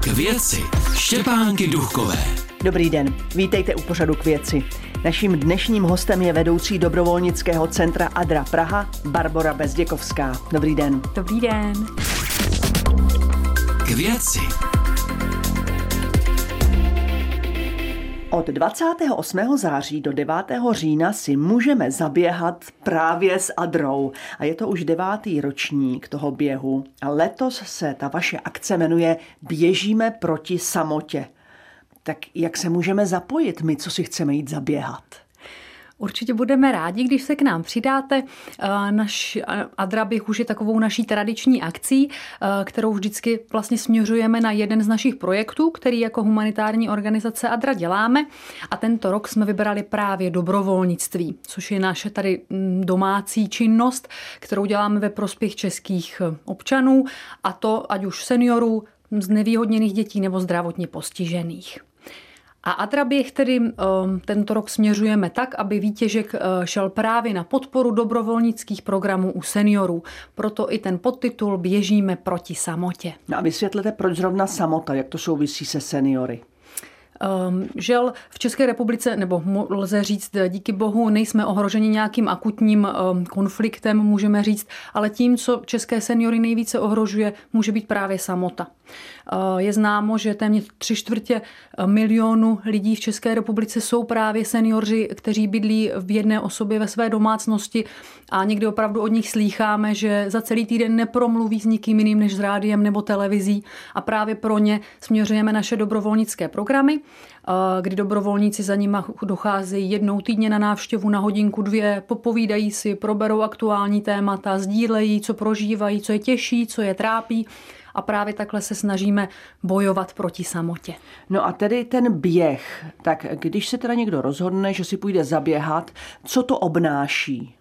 K věci Štěpánky Duchové. Dobrý den, vítejte u pořadu k věci. Naším dnešním hostem je vedoucí dobrovolnického centra Adra Praha Barbora Bezděkovská. Dobrý den. Dobrý den. K věci Od 28. září do 9. října si můžeme zaběhat právě s Adrou. A je to už devátý ročník toho běhu. A letos se ta vaše akce jmenuje Běžíme proti samotě. Tak jak se můžeme zapojit my, co si chceme jít zaběhat? Určitě budeme rádi, když se k nám přidáte. Eh, naš Adra bych už je takovou naší tradiční akcí, eh, kterou vždycky vlastně směřujeme na jeden z našich projektů, který jako humanitární organizace Adra děláme. A tento rok jsme vybrali právě dobrovolnictví, což je naše tady mm, domácí činnost, kterou děláme ve prospěch českých eh, občanů, a to ať už seniorů, z nevýhodněných dětí nebo zdravotně postižených. A Atraběh tedy um, tento rok směřujeme tak, aby výtěžek uh, šel právě na podporu dobrovolnických programů u seniorů. Proto i ten podtitul Běžíme proti samotě. No a vysvětlete, proč zrovna samota, jak to souvisí se seniory? Um, žel v České republice, nebo lze říct díky bohu, nejsme ohroženi nějakým akutním um, konfliktem, můžeme říct, ale tím, co české seniory nejvíce ohrožuje, může být právě samota. Uh, je známo, že téměř tři čtvrtě uh, milionu lidí v České republice jsou právě seniorři, kteří bydlí v jedné osobě ve své domácnosti a někdy opravdu od nich slýcháme, že za celý týden nepromluví s nikým jiným než s rádiem nebo televizí a právě pro ně směřujeme naše dobrovolnické programy kdy dobrovolníci za nima docházejí jednou týdně na návštěvu na hodinku, dvě, popovídají si, proberou aktuální témata, sdílejí, co prožívají, co je těžší, co je trápí a právě takhle se snažíme bojovat proti samotě. No a tedy ten běh, tak když se teda někdo rozhodne, že si půjde zaběhat, co to obnáší?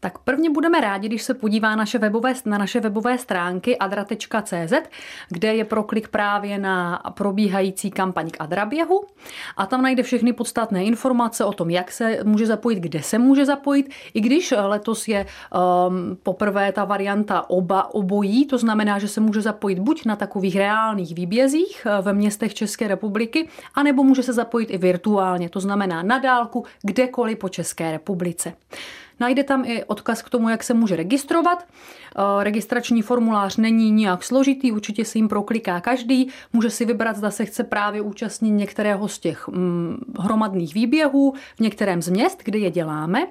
Tak prvně budeme rádi, když se podívá naše webové, na naše webové stránky adra.cz, kde je proklik právě na probíhající kampaň k Adraběhu a tam najde všechny podstatné informace o tom, jak se může zapojit, kde se může zapojit, i když letos je um, poprvé ta varianta oba obojí, to znamená, že se může zapojit buď na takových reálných výbězích uh, ve městech České republiky, anebo může se zapojit i virtuálně, to znamená na dálku, kdekoliv po České republice. Najde tam i odkaz k tomu, jak se může registrovat. Eh, registrační formulář není nijak složitý, určitě si jim prokliká každý. Může si vybrat, zda se chce právě účastnit některého z těch hm, hromadných výběhů v některém z měst, kde je děláme.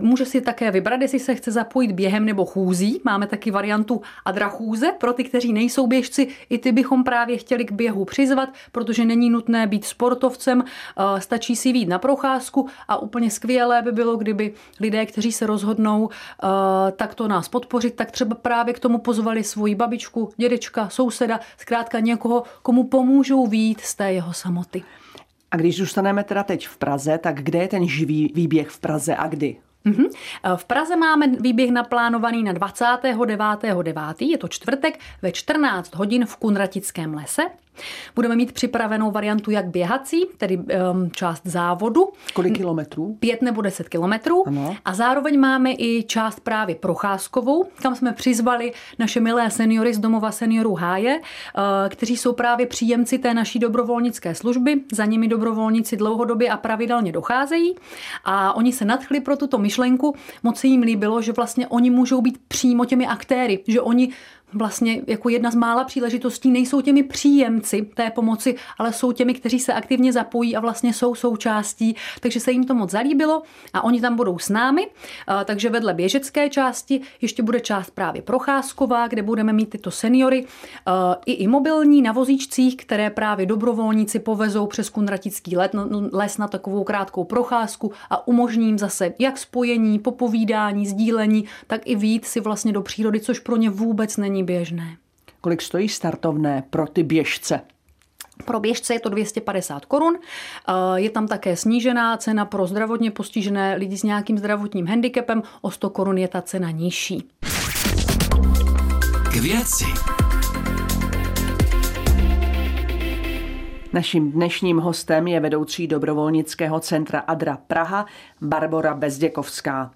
Může si také vybrat, jestli se chce zapojit během nebo chůzí. Máme taky variantu Adra chůze. Pro ty, kteří nejsou běžci, i ty bychom právě chtěli k běhu přizvat, protože není nutné být sportovcem, stačí si vít na procházku a úplně skvělé by bylo, kdyby lidé, kteří se rozhodnou takto nás podpořit, tak třeba právě k tomu pozvali svoji babičku, dědečka, souseda, zkrátka někoho, komu pomůžou vít z té jeho samoty. A když zůstaneme teda teď v Praze, tak kde je ten živý výběh v Praze a kdy? Mm-hmm. V Praze máme výběh naplánovaný na 29.9. Je to čtvrtek ve 14 hodin v Kunratickém lese. Budeme mít připravenou variantu jak běhací, tedy um, část závodu. Kolik kilometrů? Pět nebo deset kilometrů. Ano. A zároveň máme i část právě procházkovou, kam jsme přizvali naše milé seniory z domova seniorů Háje, uh, kteří jsou právě příjemci té naší dobrovolnické služby. Za nimi dobrovolníci dlouhodobě a pravidelně docházejí. A oni se nadchli pro tuto myšlenku. Moc se jim líbilo, že vlastně oni můžou být přímo těmi aktéry, že oni vlastně jako jedna z mála příležitostí nejsou těmi příjemci té pomoci, ale jsou těmi, kteří se aktivně zapojí a vlastně jsou součástí, takže se jim to moc zalíbilo a oni tam budou s námi. Takže vedle běžecké části ještě bude část právě procházková, kde budeme mít tyto seniory i imobilní na vozíčcích, které právě dobrovolníci povezou přes Kunratický les na takovou krátkou procházku a umožní jim zase jak spojení, popovídání, sdílení, tak i vít si vlastně do přírody, což pro ně vůbec není běžné. Kolik stojí startovné pro ty běžce? Pro běžce je to 250 korun. Eh, je tam také snížená cena pro zdravotně postižené lidi s nějakým zdravotním handicapem. O 100 korun je ta cena nižší. K věci. Naším dnešním hostem je vedoucí dobrovolnického centra Adra Praha Barbora Bezděkovská.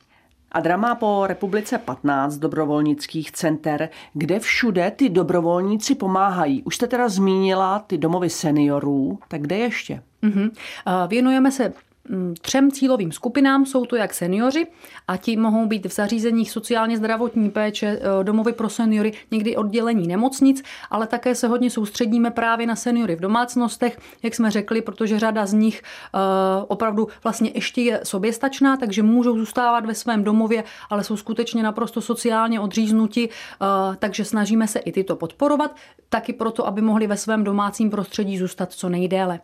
Adra má po republice 15 dobrovolnických center, kde všude ty dobrovolníci pomáhají. Už jste teda zmínila ty domovy seniorů, tak kde ještě? Uh-huh. Věnujeme se třem cílovým skupinám. Jsou to jak seniori a ti mohou být v zařízeních sociálně zdravotní péče, e, domovy pro seniory, někdy oddělení nemocnic, ale také se hodně soustředíme právě na seniory v domácnostech, jak jsme řekli, protože řada z nich e, opravdu vlastně ještě je soběstačná, takže můžou zůstávat ve svém domově, ale jsou skutečně naprosto sociálně odříznuti, e, takže snažíme se i tyto podporovat, taky proto, aby mohli ve svém domácím prostředí zůstat co nejdéle.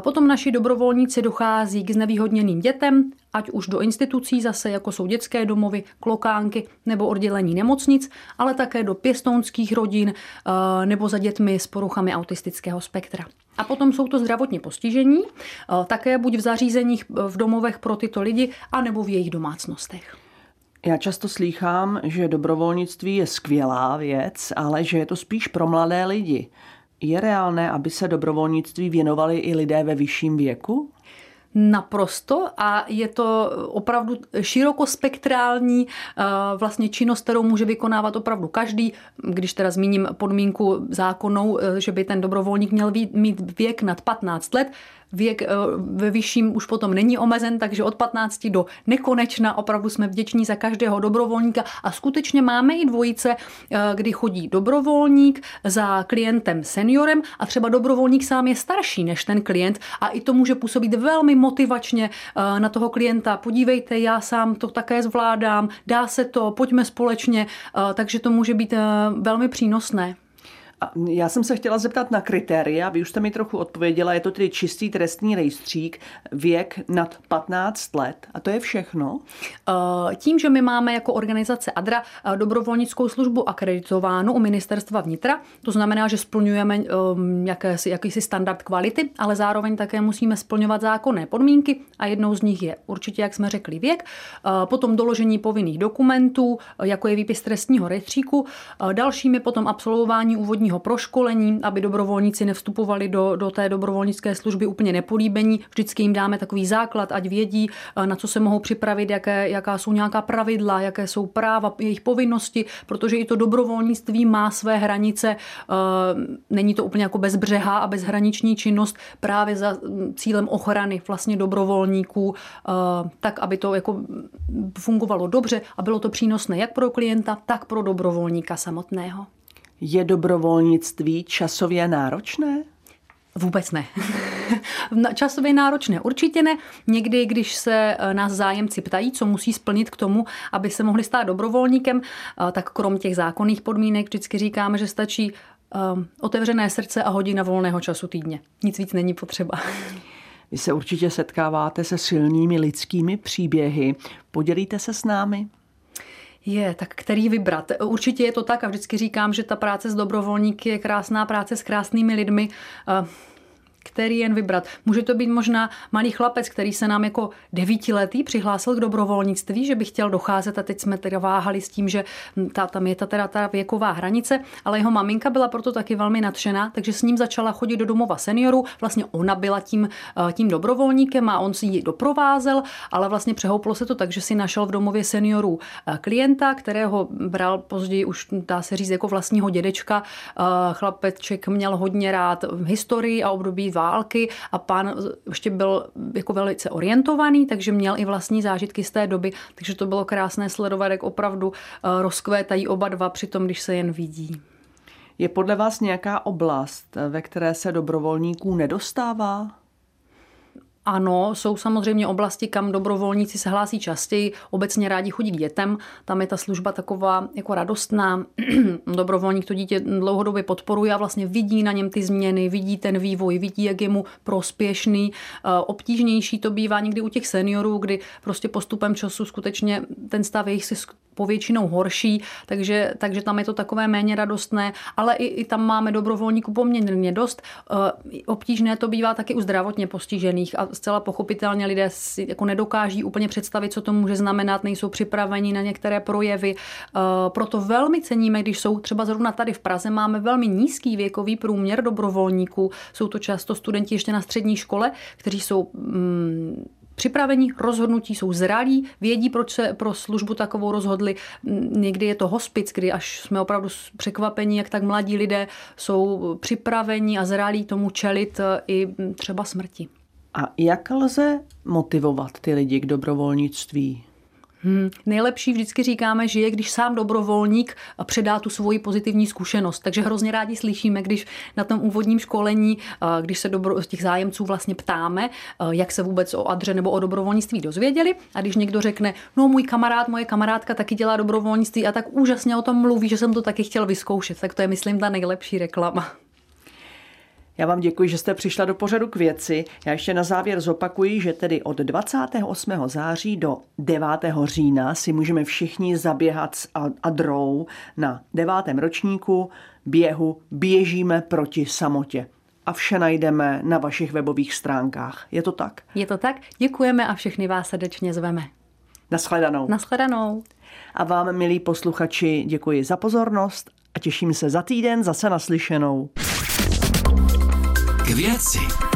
Potom naši dobrovolníci dochází k znevýhodněným dětem, ať už do institucí zase, jako jsou dětské domovy, klokánky nebo oddělení nemocnic, ale také do pěstounských rodin eh, nebo za dětmi s poruchami autistického spektra. A potom jsou to zdravotně postižení, eh, také buď v zařízeních eh, v domovech pro tyto lidi, anebo v jejich domácnostech. Já často slýchám, že dobrovolnictví je skvělá věc, ale že je to spíš pro mladé lidi. Je reálné, aby se dobrovolnictví věnovali i lidé ve vyšším věku? Naprosto a je to opravdu širokospektrální eh, vlastně činnost, kterou může vykonávat opravdu každý. Když teda zmíním podmínku zákonnou, eh, že by ten dobrovolník měl mít věk nad 15 let, Věk eh, ve vyšším už potom není omezen, takže od 15 do nekonečna opravdu jsme vděční za každého dobrovolníka a skutečně máme i dvojice, eh, kdy chodí dobrovolník za klientem seniorem a třeba dobrovolník sám je starší než ten klient a i to může působit velmi motivačně eh, na toho klienta. Podívejte, já sám to také zvládám, dá se to, pojďme společně, takže to může být velmi přínosné. Já jsem se chtěla zeptat na kritéria, vy už jste mi trochu odpověděla, je to tedy čistý trestný rejstřík, věk nad 15 let a to je všechno? Eh, tím, že my máme jako organizace ADRA eh, dobrovolnickou službu akreditovánu u ministerstva vnitra, to znamená, že splňujeme ehm, jakési, jakýsi standard kvality, ale zároveň také musíme splňovat zákonné podmínky a jednou z nich je určitě, jak jsme řekli, věk, eh, potom doložení povinných dokumentů, jako je výpis trestního rejstříku, dalším je potom absolvování úvodní prvního proškolení, aby dobrovolníci nevstupovali do, do té dobrovolnické služby úplně nepolíbení. Vždycky jim dáme takový základ, ať vědí, eh, na co se mohou připravit, jaké, jaká jsou nějaká pravidla, jaké jsou práva, jejich povinnosti, protože i to dobrovolnictví má své hranice. Eh, není to úplně jako bezbřehá a bezhraniční činnost právě za mm, cílem ochrany vlastně dobrovolníků, eh, tak, aby to jako fungovalo dobře a bylo to přínosné jak pro klienta, tak pro dobrovolníka samotného. Je dobrovolnictví časově náročné? Vůbec ne. Časově náročné určitě ne. Někdy, když se eh, nás zájemci ptají, co musí splnit k tomu, aby se mohli stát dobrovolníkem, eh, tak krom těch zákonných podmínek vždycky říkáme, že stačí um, otevřené srdce a hodina volného času týdně. Nic víc není potřeba. Vy se určitě setkáváte se silnými lidskými příběhy. Podělíte se s námi? Je, tak který vybrat? Určitě je to tak a vždycky říkám, že ta práce s dobrovolníky je krásná práce s krásnými lidmi který jen vybrat. Může to být možná malý chlapec, který se nám jako devítiletý přihlásil k dobrovolnictví, že by chtěl docházet a teď jsme teda váhali s tím, že ta, tam je ta, teda ta věková hranice, ale jeho maminka byla proto taky velmi nadšená, takže s ním začala chodit do domova seniorů. Vlastně ona byla tím, eh, tím dobrovolníkem a on si ji doprovázel, ale vlastně přehouplo se to tak, že si našel v domově seniorů eh, klienta, kterého bral později už, dá se říct, jako vlastního dědečka. Eh, chlapeček měl hodně rád historii a období války a pán ještě byl jako velice orientovaný, takže měl i vlastní zážitky z té doby, takže to bylo krásné sledovat, jak opravdu eh, rozkvétají oba dva při tom, když se jen vidí. Je podle vás nějaká oblast, ve které se dobrovolníků nedostává? Ano, jsou samozřejmě oblasti, kam dobrovolníci se hlásí častěji. Obecně rádi chodí k dětem. Tam je ta služba taková jako radostná. Dobrovolník to dítě dlouhodobě podporuje a vlastně vidí na něm ty změny, vidí ten vývoj, vidí, jak je mu prospěšný. Eh, obtížnější to bývá někdy u těch seniorů, kdy prostě postupem času skutečně ten stav jejich si povětšinou horší, takže, takže tam je to takové méně radostné, ale i, i tam máme dobrovolníků poměrně dost. Eh, obtížné to bývá taky u zdravotně postižených a zcela pochopitelně lidé si jako nedokáží úplně představit, co to může znamenat, nejsou připraveni na některé projevy. Eh, proto velmi ceníme, když jsou třeba zrovna tady v Praze, máme velmi nízký věkový průměr dobrovolníků. Jsou to často studenti ještě na střední škole, kteří jsou mm, připravení, rozhodnutí jsou zralí, vědí, proč se pro službu takovou rozhodli. Někdy je to hospic, kdy až jsme opravdu překvapení, jak tak mladí lidé jsou připraveni a zralí tomu čelit e, i třeba smrti. A jak lze motivovat ty lidi k dobrovolnictví? Hmm. Nejlepší vždycky říkáme, že je, když sám dobrovolník předá tu svoji pozitivní zkušenost. Takže hrozně rádi slyšíme, když na tom úvodním školení, když se dobro, těch zájemců vlastně ptáme, jak se vůbec o adře nebo o dobrovolnictví dozvěděli. A když někdo řekne, no můj kamarád, moje kamarádka taky dělá dobrovolnictví a tak úžasně o tom mluví, že jsem to taky chtěl vyzkoušet, tak to je, myslím, ta nejlepší reklama. Já vám děkuji, že jste přišla do pořadu k věci. Já ještě na závěr zopakuji, že tedy od 28. září do 9. října si můžeme všichni zaběhat s Adrou na devátém ročníku běhu Běžíme proti samotě. A vše najdeme na vašich webových stránkách. Je to tak? Je to tak. Děkujeme a všechny vás srdečně zveme. Naschledanou. Naschledanou. A vám, milí posluchači, děkuji za pozornost a těším se za týden zase naslyšenou. K věci.